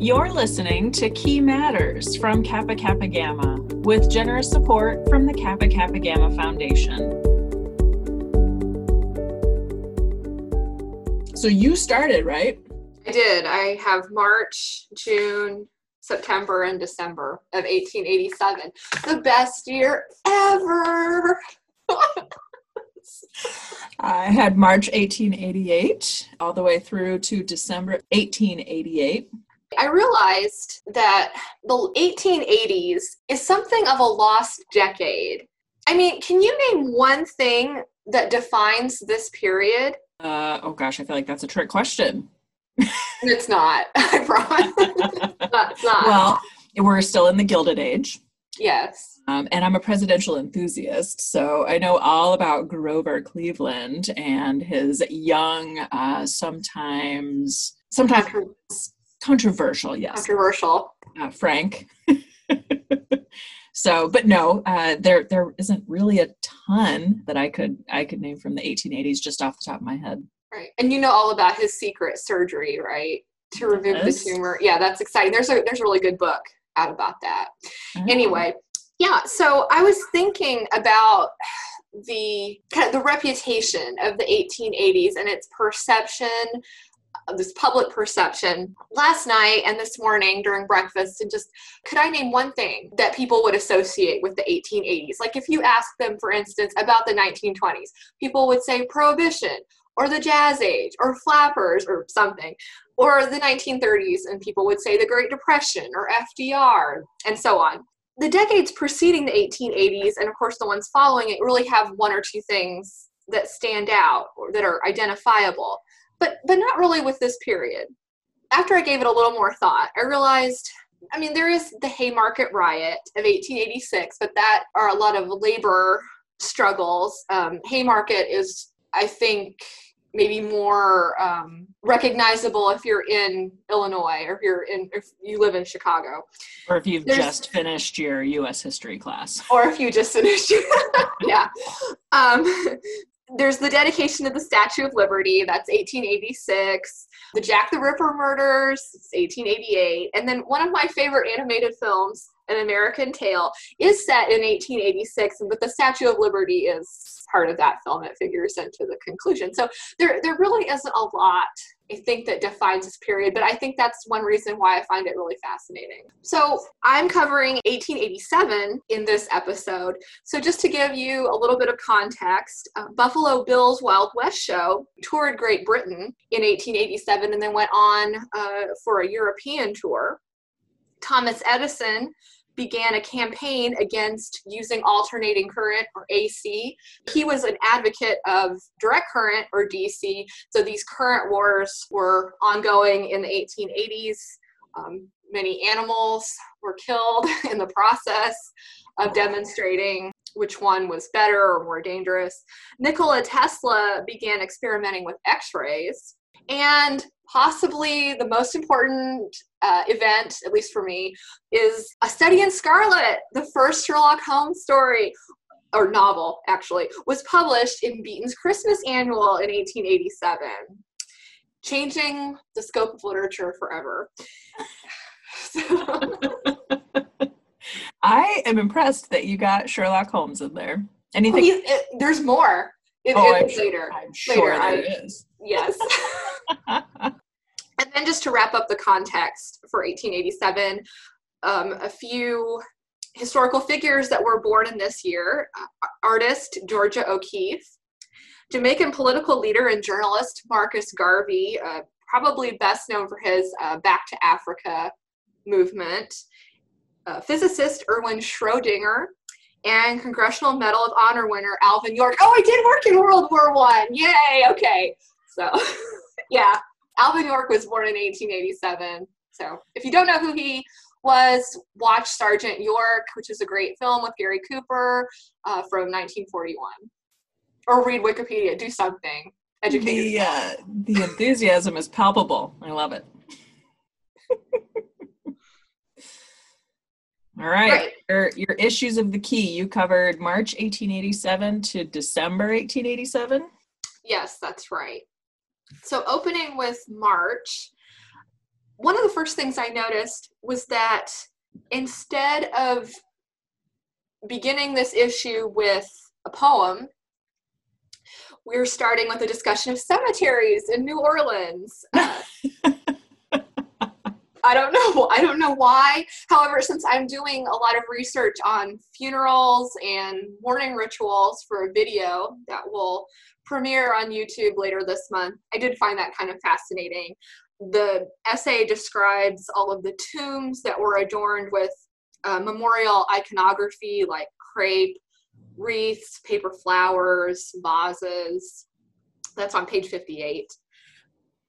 You're listening to Key Matters from Kappa Kappa Gamma with generous support from the Kappa Kappa Gamma Foundation. So you started, right? I did. I have March, June, September, and December of 1887. The best year ever. I had March 1888 all the way through to December 1888. I realized that the 1880s is something of a lost decade. I mean, can you name one thing that defines this period? Uh, oh gosh, I feel like that's a trick question. it's not, I promise. it's not. Well, we're still in the Gilded Age. Yes. Um, and I'm a presidential enthusiast, so I know all about Grover Cleveland and his young, uh, sometimes sometimes controversial, yes, controversial uh, Frank. so, but no, uh, there there isn't really a ton that I could I could name from the 1880s just off the top of my head. Right, and you know all about his secret surgery, right? To remove yes. the tumor. Yeah, that's exciting. There's a there's a really good book out about that. Oh. Anyway, yeah, so I was thinking about the kind of the reputation of the 1880s and its perception this public perception last night and this morning during breakfast and just could i name one thing that people would associate with the 1880s like if you ask them for instance about the 1920s people would say prohibition or the jazz age or flappers or something or the 1930s and people would say the great depression or fdr and so on. The decades preceding the 1880s and of course the ones following it really have one or two things that stand out or that are identifiable but but not really with this period after i gave it a little more thought i realized i mean there is the haymarket riot of 1886 but that are a lot of labor struggles um, haymarket is i think maybe more um, recognizable if you're in Illinois or if you're in if you live in Chicago, or if you've There's, just finished your U.S. history class, or if you just finished, yeah. Um, there's the dedication of the Statue of Liberty. That's 1886. The Jack the Ripper murders. It's 1888. And then one of my favorite animated films, An American Tail, is set in 1886, but the Statue of Liberty is part of that film it figures into the conclusion so there there really isn't a lot I think that defines this period, but I think that's one reason why I find it really fascinating. So, I'm covering 1887 in this episode. So, just to give you a little bit of context, uh, Buffalo Bill's Wild West show toured Great Britain in 1887 and then went on uh, for a European tour. Thomas Edison began a campaign against using alternating current or AC. He was an advocate of direct current or DC. So these current wars were ongoing in the 1880s. Um, many animals were killed in the process of demonstrating which one was better or more dangerous. Nikola Tesla began experimenting with x rays. And possibly the most important uh, event, at least for me, is A Study in Scarlet, the first Sherlock Holmes story, or novel actually, was published in Beeton's Christmas Annual in 1887, changing the scope of literature forever. I am impressed that you got Sherlock Holmes in there. Anything? Oh, it, there's more. It, oh, I'm later. Sure, I'm sure later. there I, is. Yes. and then just to wrap up the context for 1887, um, a few historical figures that were born in this year uh, artist Georgia O'Keeffe, Jamaican political leader and journalist Marcus Garvey, uh, probably best known for his uh, Back to Africa movement, uh, physicist Erwin Schrödinger, and Congressional Medal of Honor winner Alvin York. Oh, I did work in World War One. Yay! Okay, so yeah, Alvin York was born in 1887. So if you don't know who he was, watch Sergeant York, which is a great film with Gary Cooper uh, from 1941. Or read Wikipedia, do something. Educate the, uh, the enthusiasm is palpable. I love it. All right. right. Your, your issues of the key, you covered March 1887 to December 1887? Yes, that's right. So, opening with March, one of the first things I noticed was that instead of beginning this issue with a poem, we're starting with a discussion of cemeteries in New Orleans. I don't know. I don't know why. However, since I'm doing a lot of research on funerals and mourning rituals for a video that will premiere on YouTube later this month, I did find that kind of fascinating. The essay describes all of the tombs that were adorned with uh, memorial iconography like crepe, wreaths, paper flowers, vases. That's on page 58.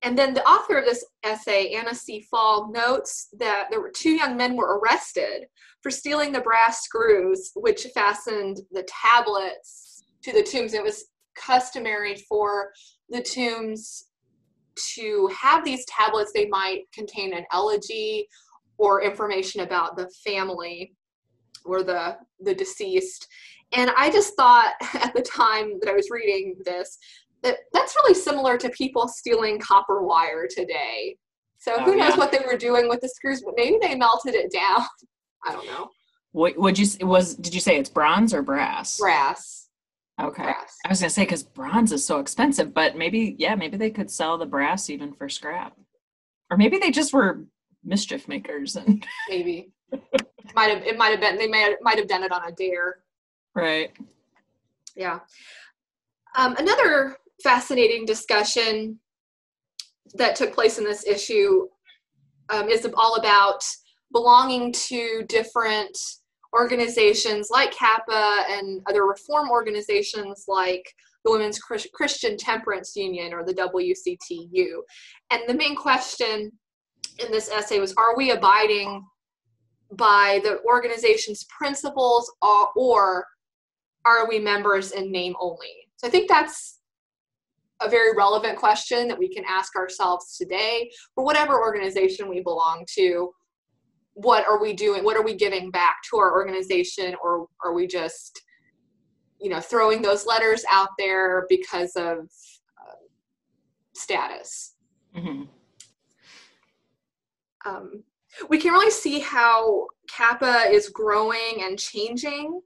And then the author of this essay, Anna C. Fall, notes that there were two young men were arrested for stealing the brass screws which fastened the tablets to the tombs. It was customary for the tombs to have these tablets. They might contain an elegy or information about the family or the the deceased. And I just thought at the time that I was reading this that that's really similar to people stealing copper wire today. So oh, who knows yeah. what they were doing with the screws, but maybe they melted it down. I don't know. What would you say was did you say it's bronze or brass? Brass. Okay. Brass. I was gonna say because bronze is so expensive, but maybe yeah, maybe they could sell the brass even for scrap, or maybe they just were mischief makers and maybe might have it might have been they may might have done it on a dare. Right. Yeah. Um, another fascinating discussion that took place in this issue um, is all about belonging to different organizations like Kappa and other reform organizations like the Women's Christian Temperance Union or the WCTU. And the main question in this essay was Are we abiding by the organization's principles or, or are we members in name only? So I think that's a very relevant question that we can ask ourselves today for whatever organization we belong to what are we doing what are we giving back to our organization or are we just you know throwing those letters out there because of uh, status? Mm-hmm. um, we can really see how kappa is growing and changing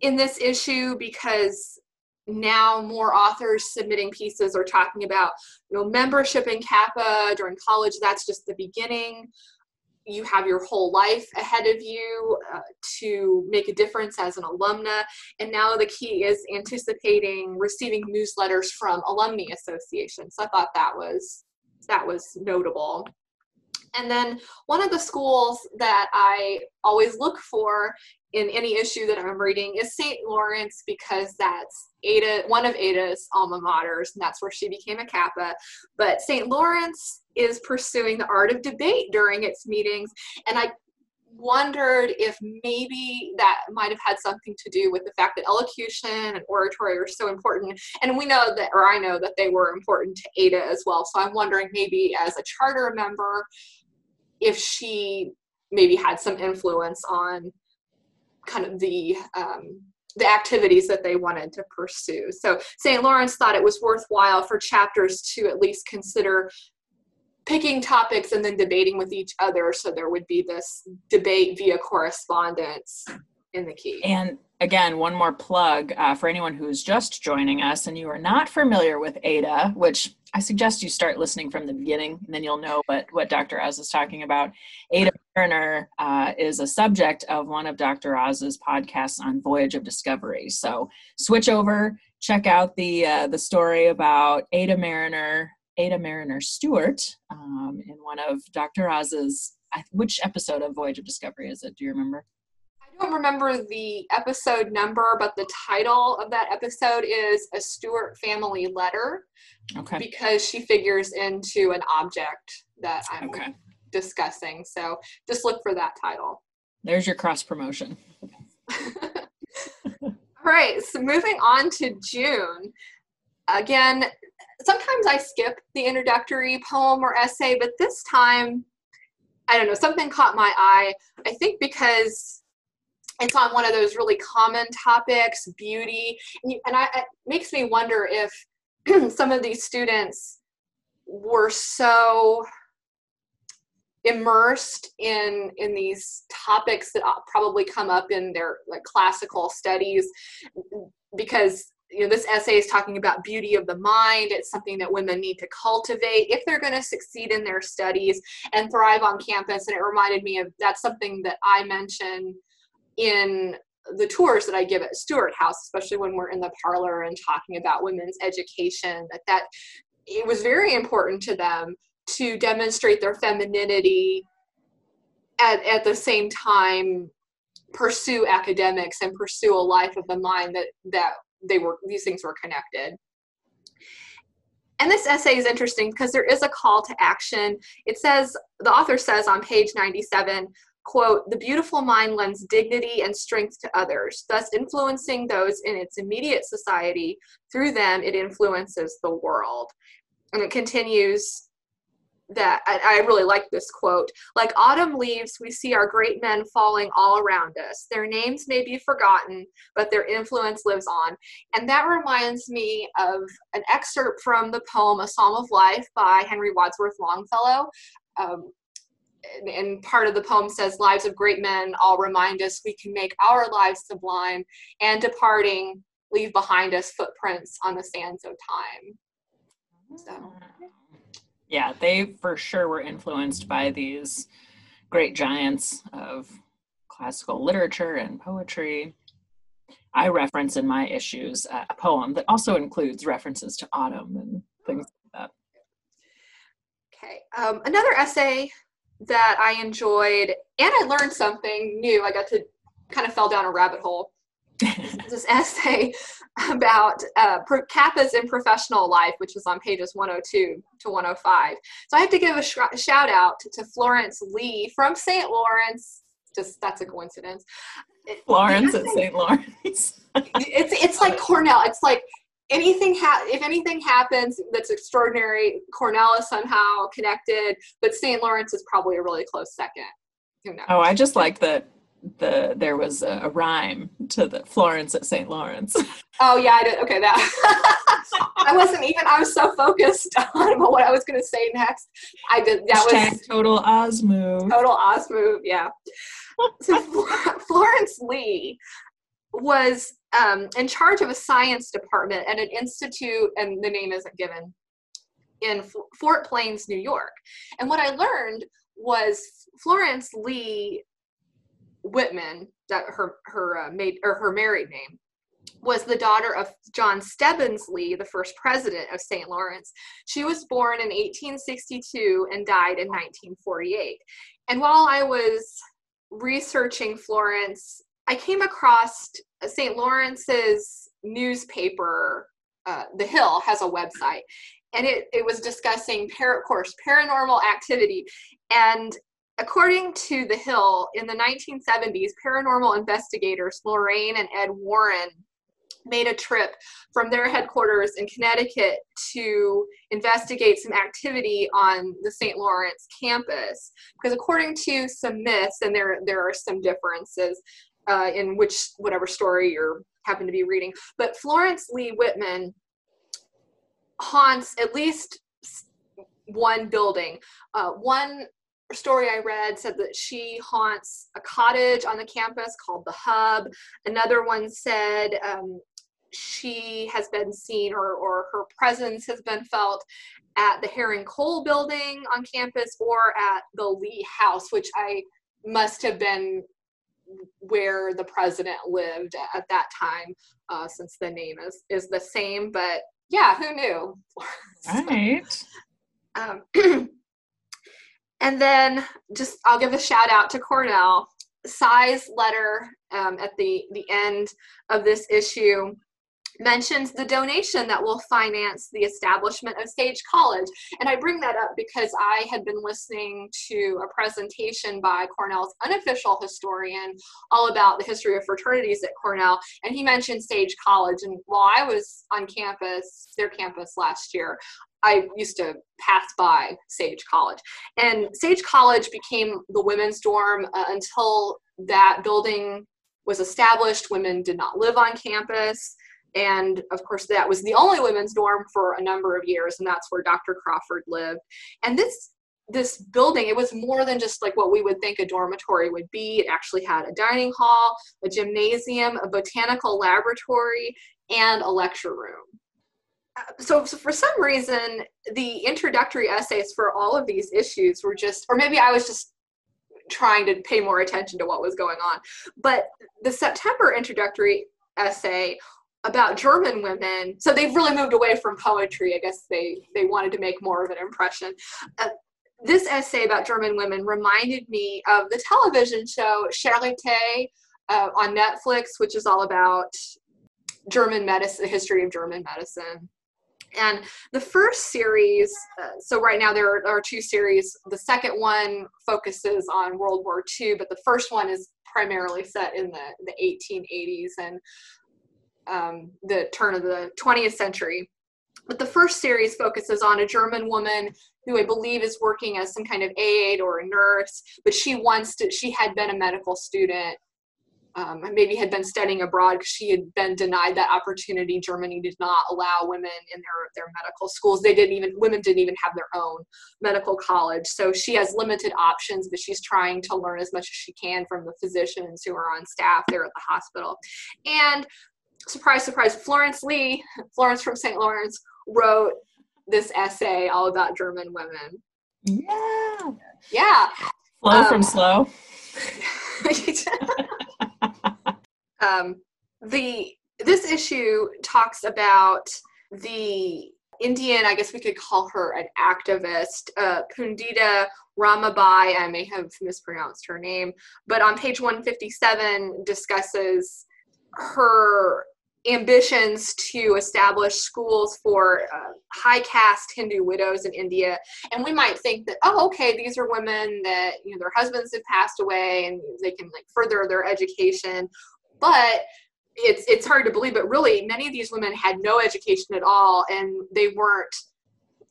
in this issue because now more authors submitting pieces are talking about you know membership in kappa during college. That's just the beginning you have your whole life ahead of you uh, to make a difference as an alumna. And now the key is anticipating receiving newsletters from alumni associations. So i thought that was that was notable and then one of the schools that I always look for in any issue that I'm reading is St. Lawrence because that's Ada, one of Ada's alma maters, and that's where she became a Kappa. But St. Lawrence is pursuing the art of debate during its meetings, and I wondered if maybe that might have had something to do with the fact that elocution and oratory are so important. And we know that, or I know that they were important to Ada as well. So I'm wondering maybe as a charter member, if she maybe had some influence on kind of the um, the activities that they wanted to pursue. So St. Lawrence thought it was worthwhile for chapters to at least consider picking topics and then debating with each other so there would be this debate via correspondence in the key. And again, one more plug uh, for anyone who's just joining us and you are not familiar with ADA, which I suggest you start listening from the beginning, and then you'll know what, what Dr. Oz is talking about. Ada Mariner uh, is a subject of one of Dr. Oz's podcasts on Voyage of Discovery. So switch over, check out the uh, the story about Ada Mariner, Ada Mariner Stewart, um, in one of Dr. Oz's. Which episode of Voyage of Discovery is it? Do you remember? Don't remember the episode number, but the title of that episode is A Stewart Family Letter. Okay. Because she figures into an object that I'm okay. discussing. So just look for that title. There's your cross promotion. All right. So moving on to June. Again, sometimes I skip the introductory poem or essay, but this time, I don't know, something caught my eye. I think because it's on one of those really common topics, beauty, and, you, and I, it makes me wonder if some of these students were so immersed in in these topics that uh, probably come up in their like classical studies. Because you know this essay is talking about beauty of the mind. It's something that women need to cultivate if they're going to succeed in their studies and thrive on campus. And it reminded me of that's something that i mention in the tours that i give at stewart house especially when we're in the parlor and talking about women's education that that it was very important to them to demonstrate their femininity at, at the same time pursue academics and pursue a life of the mind that that they were these things were connected. And this essay is interesting because there is a call to action. It says the author says on page 97 quote the beautiful mind lends dignity and strength to others thus influencing those in its immediate society. Through them it influences the world. And it continues that I, I, really like this quote like autumn leaves we see our great men falling all around us. Their names may be forgotten but their influence lives on. And that reminds me of an excerpt from the poem a psalm of life by henry wadsworth longfellow. Um, and part of the poem says lives of great men all remind us we can make our lives sublime and departing leave behind us footprints on the sands of time so yeah, they for sure were influenced by these great giants of classical literature and poetry. I reference in my issues uh, a poem that also includes references to autumn and things like that. Okay, um, another essay that I enjoyed and I learned something new. I got to kind of fell down a rabbit hole this essay about uh, kappas in professional life, which is on pages 102 to 105. So I have to give a, sh- shout out to, to, Florence Lee from St. Lawrence. Just that's a coincidence. Florence at St. Lawrence. it's it's like Cornell. It's like anything ha- if anything happens that's extraordinary, Cornell is somehow connected, but St. Lawrence is probably a really close second. Oh, I just like that the there was a, a, rhyme to the Florence at St. Lawrence. Oh yeah, I did. Okay, that I wasn't even. I was so focused on what I was going to say next. I did. That Hashtag was total Oz move. Total Oz move. Yeah. so Florence Lee was um, in charge of a science department at an institute, and the name isn't given, in F- Fort Plains, New York. And what I learned was Florence Lee Whitman, that her her uh, maid or her married name, was the daughter of John Stebbins Lee, the first president of St. Lawrence. She was born in 1862 and died in 1948. And while I was researching Florence, I came across St. Lawrence's newspaper. Uh, the Hill has a website, and it, it was discussing, par- of course, paranormal activity. And According to The Hill, in the 1970s, paranormal investigators Lorraine and Ed Warren made a trip from their headquarters in Connecticut to investigate some activity on the St. Lawrence campus. Because according to some myths, and there there are some differences uh, in which whatever story you're happen to be reading, but Florence Lee Whitman haunts at least one building. Uh, one story I read said that she haunts a cottage on the campus called the Hub. Another one said um, she has been seen or, or her presence has been felt at the Herring-Cole building on campus or at the Lee House, which I must have been where the president lived at that time, uh, since the name is is the same. But yeah, who knew? Right. um, And then just I'll give a shout out to Cornell. Size letter um, at the, the end of this issue mentions the donation that will finance the establishment of Sage College. And I bring that up because I had been listening to a presentation by Cornell's unofficial historian all about the history of fraternities at Cornell. And he mentioned Sage College. And while I was on campus, their campus last year, I used to pass by Sage College. And Sage College became the women's dorm uh, until that building was established. Women did not live on campus. And of course, that was the only women's dorm for a number of years, and that's where Dr. Crawford lived. And this this building it was more than just like what we would think a dormitory would be it actually had a dining hall a gymnasium a botanical laboratory and a lecture room uh, so, so for some reason the introductory essays for all of these issues were just or maybe i was just trying to pay more attention to what was going on but the september introductory essay about German women. So they've really moved away from poetry. I guess they they wanted to make more of an impression. Uh, this essay about German women reminded me of the television show Charité uh, on Netflix, which is all about German medicine, the history of German medicine. And the first series, uh, so right now there are, are, two series. The second one focuses on World War II, but the first one is primarily set in the, the 1880s and um, the turn of the 20th century. But the first series focuses on a German woman who I believe is working as some kind of aide or a nurse, but she to, she had been a medical student, um, maybe had been studying abroad because she had been denied that opportunity. Germany did not allow women in their, their medical schools. They didn't even, women didn't even have their own medical college. So she has limited options, but she's trying to learn as much as she can from the physicians who are on staff there at the hospital. And surprise, surprise, Florence Lee, Florence from St. Lawrence, wrote this essay all about German women. Yeah. Yeah. Flow um, from slow. um, the this issue talks about the Indian, I guess we could call her an activist, uh, Pandita Ramabai. I may have mispronounced her name, but on page 157 discusses her ambitions to establish schools for uh, high caste Hindu widows in India. And we might think that, oh, okay, these are women that, you know, their husbands have passed away and they can like further their education. But it's it's hard to believe, but really many of these women had no education at all and they weren't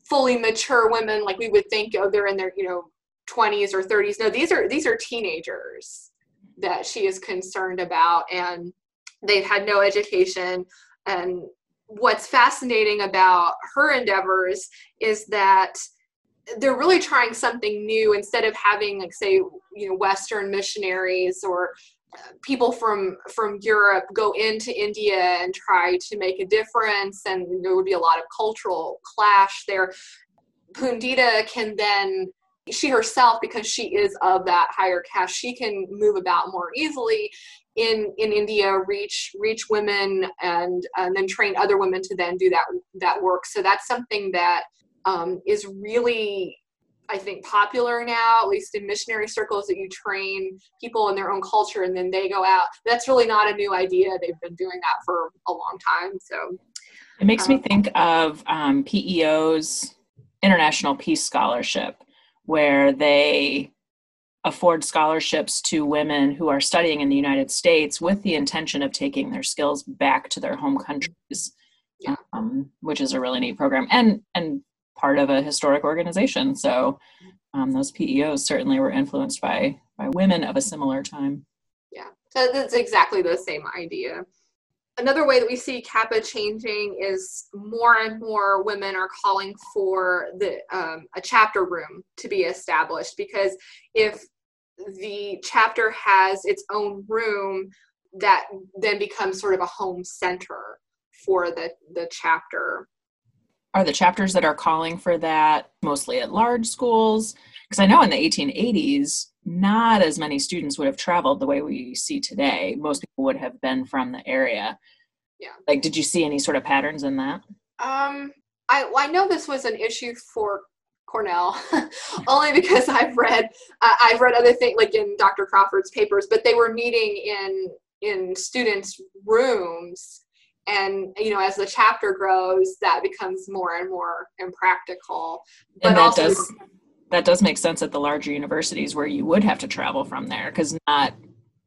fully mature women like we would think, oh, they're in their, you know, 20s or 30s. No, these are these are teenagers that she is concerned about and they've had no education. And what's fascinating about her endeavors is that they're really trying something new. Instead of having like say you know western missionaries or uh, people from from Europe go into India and try to make a difference and there would be a lot of cultural clash there Pandita can then she herself because she is of that higher caste she can move about more easily in in India reach reach women and and then train other women to then do that that work. So that's something that um, is really I think popular now, at least in missionary circles, that you train people in their own culture and then they go out. That's really not a new idea. They've been doing that for a long time. So it makes um, me think of um, PEO's International Peace Scholarship, where they afford scholarships to women who are studying in the United States with the intention of taking their skills back to their home countries, yeah. um, which is a really neat program and and part of a historic organization. So um, those PEOs certainly were influenced by by women of a similar time. Yeah, so that's exactly the same idea. Another way that we see Kappa changing is more and more women are calling for the um, a chapter room to be established because if the chapter has its own room that then becomes sort of a home center for the the chapter. Are the chapters that are calling for that mostly at large schools? Because i know in the 1880s not as many students would have traveled the way we see today. Most people would have been from the area. Yeah. Like did you see any sort of patterns in that? Um i i know this was an issue for Cornell, only because I've read uh, I've read other things like in Dr. Crawford's papers, but they were meeting in in students' rooms, and you know as the chapter grows, that becomes more and more impractical. But and that also, does that does make sense at the larger universities where you would have to travel from there because not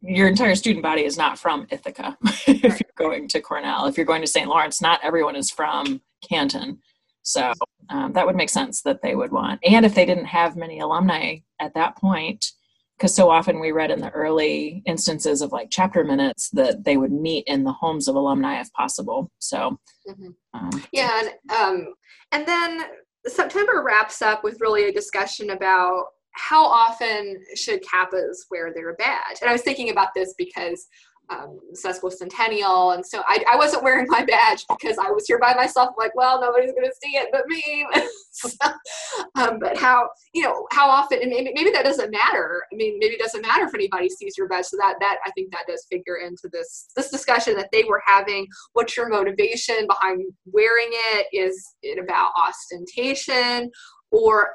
your entire student body is not from Ithaca if you're going to Cornell. If you're going to St. Lawrence, not everyone is from Canton. So um, that would make sense that they would want. And if they didn't have many alumni at that point, because so often we read in the early instances of like chapter minutes that they would meet in the homes of alumni if possible. So, mm-hmm. um, yeah, and, um, and then September wraps up with really a discussion about how often should Kappas wear their badge? And I was thinking about this because um, sesquicentennial. And so I, I wasn't wearing my badge because I was here by myself. Like, well, nobody's going to see it but me. so, um, but how, you know, how often, and maybe, maybe that doesn't matter. I mean, maybe it doesn't matter if anybody sees your badge. So that, that, I think that does figure into this, this discussion that they were having. What's your motivation behind wearing it? Is it about ostentation? Or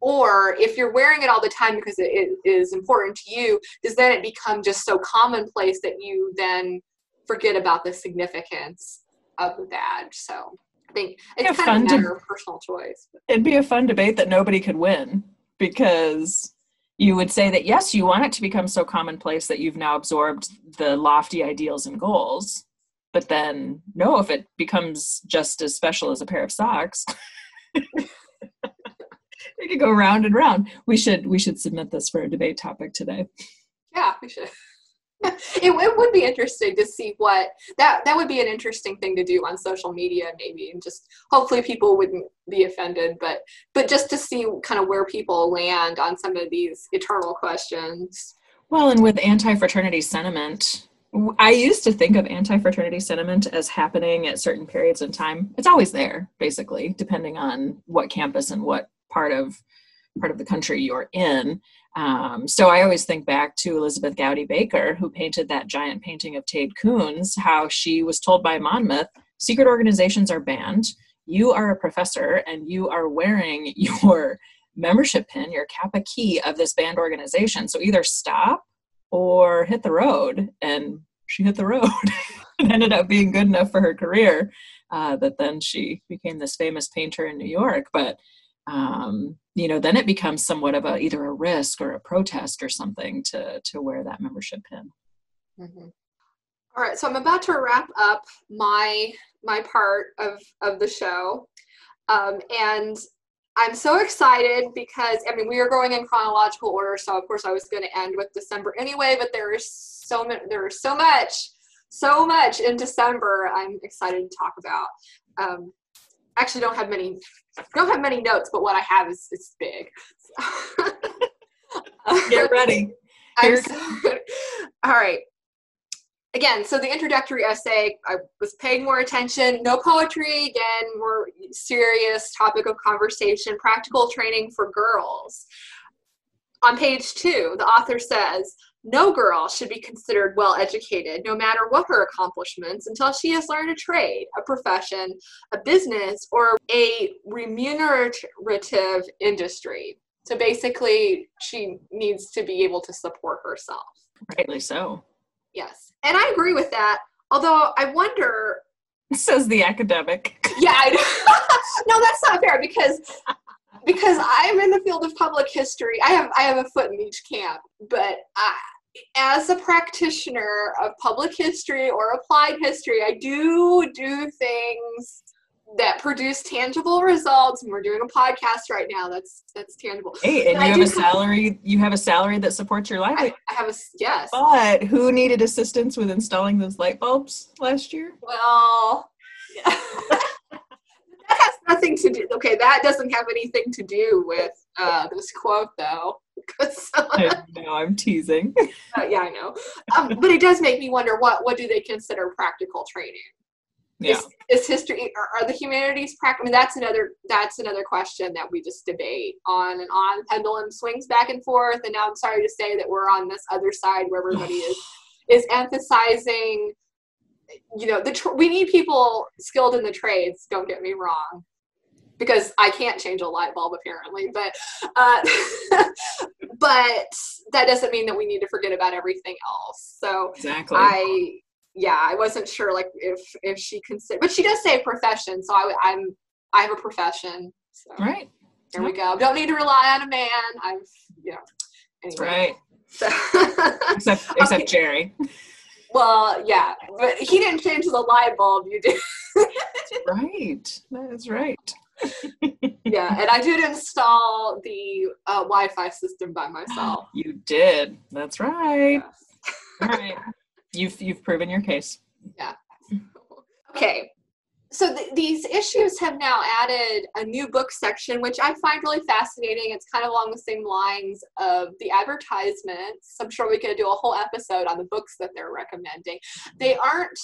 or if you're wearing it all the time because it is important to you does then it become just so commonplace that you then forget about the significance of the badge so i think it's kind of a matter of personal choice it'd be a fun debate that nobody could win because you would say that yes you want it to become so commonplace that you've now absorbed the lofty ideals and goals but then no if it becomes just as special as a pair of socks we could go round and round. We should we should submit this for a debate topic today. Yeah, we should. it, it would be interesting to see what that that would be an interesting thing to do on social media maybe and just hopefully people wouldn't be offended but but just to see kind of where people land on some of these eternal questions well and with anti-fraternity sentiment I used to think of anti fraternity sentiment as happening at certain periods in time. It's always there, basically, depending on what campus and what part of part of the country you're in. Um, so I always think back to Elizabeth Gowdy Baker, who painted that giant painting of Tade Kuhns, how she was told by Monmouth, secret organizations are banned. You are a professor and you are wearing your membership pin, your Kappa key of this banned organization. So either stop or hit the road. And she hit the road and ended up being good enough for her career uh, that then she became this famous painter in New York. But um, you know, then it becomes somewhat of a either a risk or a protest or something to to wear that membership pin. Mm-hmm. All right, so I'm about to wrap up my my part of of the show, um, and I'm so excited because I mean we are going in chronological order, so of course I was going to end with December anyway, but there is so much there is so much so much in December I'm excited to talk about. Um, actually don't have many don't have many notes, but what I have is it's big. Get ready. all right. Again, so the introductory essay, I was paying more attention. No poetry, again, more serious topic of conversation, practical training for girls. On page two, the author says, no girl should be considered well educated, no matter what her accomplishments, until she has learned a trade, a profession, a business, or a remunerative industry. So basically, she needs to be able to support herself. Rightly so. Yes. And I agree with that. Although I wonder. Says the academic. Yeah. no, that's not fair because because I'm in the field of public history. I have I have a foot in each camp, but I, as a practitioner of public history or applied history, I do do things that produce tangible results. And we're doing a podcast right now. That's that's tangible. Hey, and, and you have a salary. You have a salary that supports your life. I, I have a yes. But who needed assistance with installing those light bulbs last year? Well. Yeah. nothing to do. Okay, that doesn't have anything to do with uh, this quote, though. I know I'm teasing. Uh, yeah, I know. Um, but it does make me wonder what what do they consider practical training? Yeah. Is, is history are, are, the humanities practical? I mean, that's another that's another question that we just debate on and on. Pendulum swings back and forth, and now I'm sorry to say that we're on this other side where everybody is is emphasizing you know the tr- we need people skilled in the trades don't get me wrong because i can't change a light bulb apparently but uh, but that doesn't mean that we need to forget about everything else so exactly i yeah i wasn't sure like if if she considered but she does say profession so I, i'm i have a profession so right there we go don't need to rely on a man i've you know anyway. right so. except except okay. jerry well, yeah, but he didn't change the light bulb. You did. right. That is right. Yeah, and I did install the uh, Wi-Fi system by myself. You did. That's right. Yes. All right. You've you've proven your case. Yeah. Okay. so th- these issues have now added a new book section, which I find really fascinating. It's kind of along the same lines of the advertisements. I'm sure we could do a whole episode on the books that they're recommending. They aren't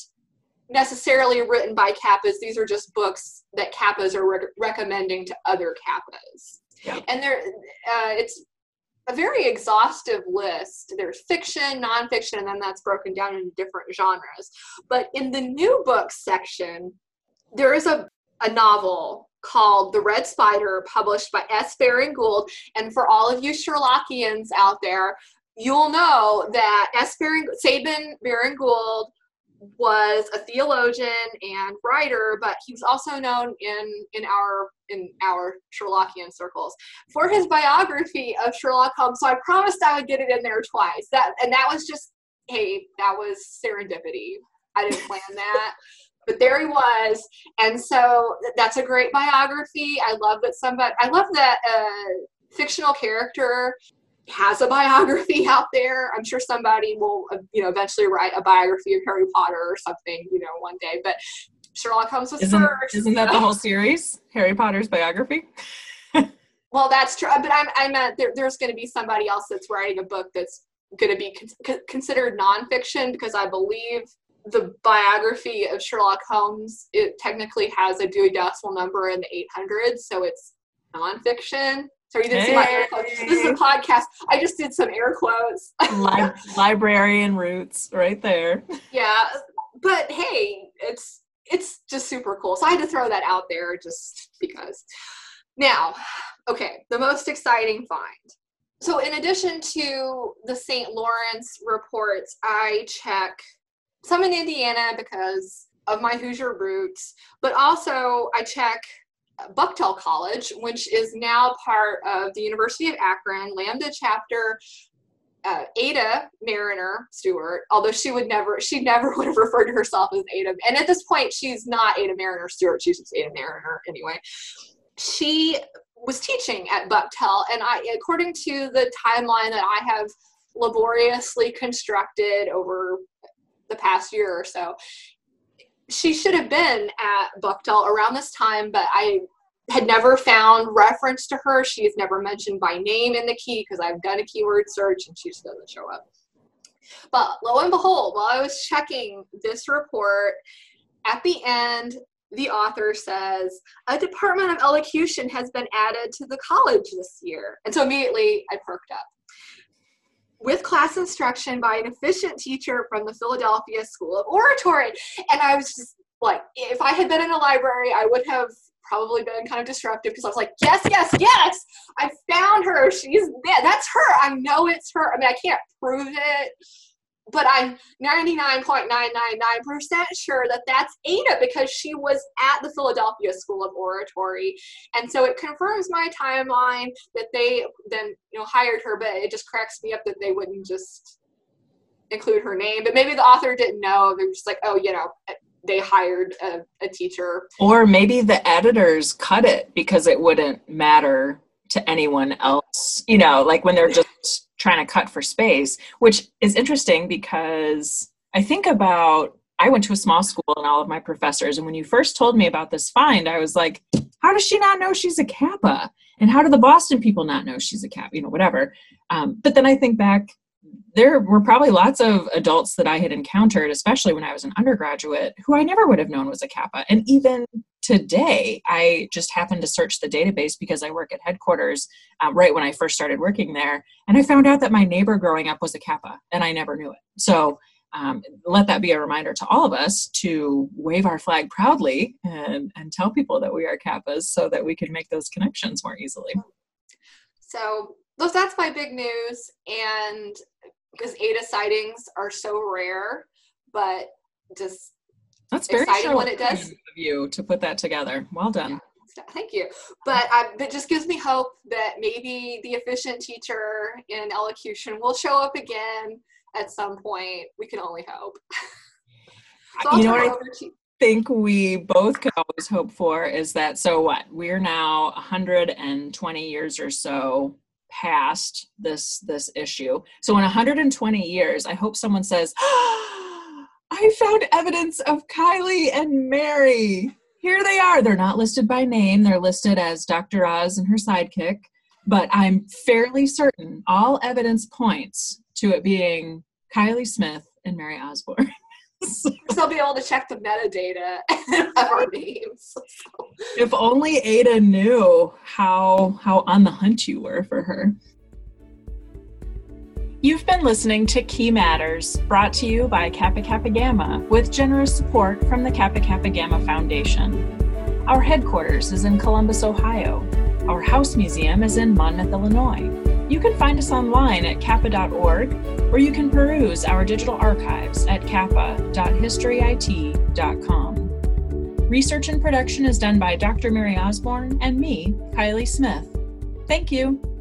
necessarily written by kappas. These are just books that kappas are re- recommending to other kappas. Yeah. And they're uh, it's a very exhaustive list. There's fiction, nonfiction, and then that's broken down into different genres. But in the new books section, there is a, a novel called The Red Spider, published by S. Baring Gould. And for all of you Sherlockians out there, you'll know that S. Baring, Sabine Baring Gould was a theologian and writer, but he was also known in in our in our Sherlockian circles for his biography of Sherlock Holmes. So I promised I would get it in there twice. That and that was just hey, that was serendipity. I didn't plan that but there he was and so that's a great biography i love that somebody i love that a fictional character has a biography out there. I'm sure somebody will uh, you know eventually write a biography of harry potter or something you know one day. But sherlock holmes was isn't, first isn't that the whole series? Harry potter's biography? Well that's true but i'm i meant there, there's going to be somebody else that's writing a book that's going to be con- considered nonfiction because i believe the biography of Sherlock Holmes, it technically has a Dewey Decimal number in the 800s, so it's nonfiction. So you didn't hey. see my air quotes. This is a podcast. I just did some air quotes. Li- librarian roots, right there. Yeah, but hey, it's it's just super cool. So I had to throw that out there just because. Now, okay, the most exciting find. So in addition to the St. Lawrence reports, I check some in Indiana because of my Hoosier roots, but also I check Buchtel College, which is now part of the University of Akron Lambda chapter. Uh, Ada Mariner Stewart, although she would never, she never would have referred to herself as Ada. And at this point, she's not Ada Mariner Stewart; she's just Ada Mariner anyway. She was teaching at Buchtel, and I, according to the timeline that I have laboriously constructed over the past year or so. She should have been at Buchtel around this time, but I had never found reference to her. She's never mentioned by name in the key because I've done a keyword search and she just doesn't show up. But lo and behold, while I was checking this report, at the end, the author says, a department of elocution has been added to the college this year. And so immediately I perked up with class instruction by an efficient teacher from the Philadelphia School of Oratory. And I was just like, if I had been in a library, I would have probably been kind of disruptive because I was like, yes, yes, yes, I found her. She's there. That's her. I know it's her. I mean, I can't prove it, but I'm 99.999% sure that that's Ada because she was at the Philadelphia School of Oratory. And so it confirms my timeline that they then, you know, hired her, but it just cracks me up that they wouldn't just include her name. But maybe the author didn't know. They were just like, oh, you know, they hired a, a teacher. Or maybe the editors cut it because it wouldn't matter to anyone else, you know, like when they're just trying to cut for space, which is interesting because I think about I went to a small school and all of my professors, and when you first told me about this find, I was like, how does she not know she's a Kappa? And how do the Boston people not know she's a Kappa? You know, whatever. Um, but then I think back, there were probably lots of adults that I had encountered, especially when I was an undergraduate, who I never would have known was a Kappa. And even today i just happened to search the database because i work at headquarters um, right when i first started working there and i found out that my neighbor growing up was a kappa and i never knew it. So um, let that be a reminder to all of us to wave our flag proudly and, and tell people that we are kappas so that we can make those connections more easily. So that's my big news and because ada sightings are so rare but just that's very exciting when it does. Of you to put that together. Well done. Yeah, thank you. But it just gives me hope that maybe the efficient teacher in elocution will show up again at some point. We can only hope. so you know what I think we both could always hope for is that so what we're now 120 years or so past this this issue. So in 120 years, I hope someone says. Ah, I found evidence of Kylie and Mary. here they are. They're not listed by name, they're listed as Dr. Oz and her sidekick, but I'm fairly certain all evidence points to it being Kylie Smith and Mary Osborne. so I'll be able to check the metadata and our names. if only Ada knew how how on the hunt you were for her. You've been listening to Key Matters, brought to you by Kappa Kappa Gamma, with generous support from the Kappa Kappa Gamma Foundation. Our headquarters is in Columbus, Ohio. Our house museum is in Monmouth, Illinois. You can find us online at kappa.org, or you can peruse our digital archives at kappa.historyit.com. Research and production is done by Dr. Mary Osborne and me, Kylie Smith. Thank you.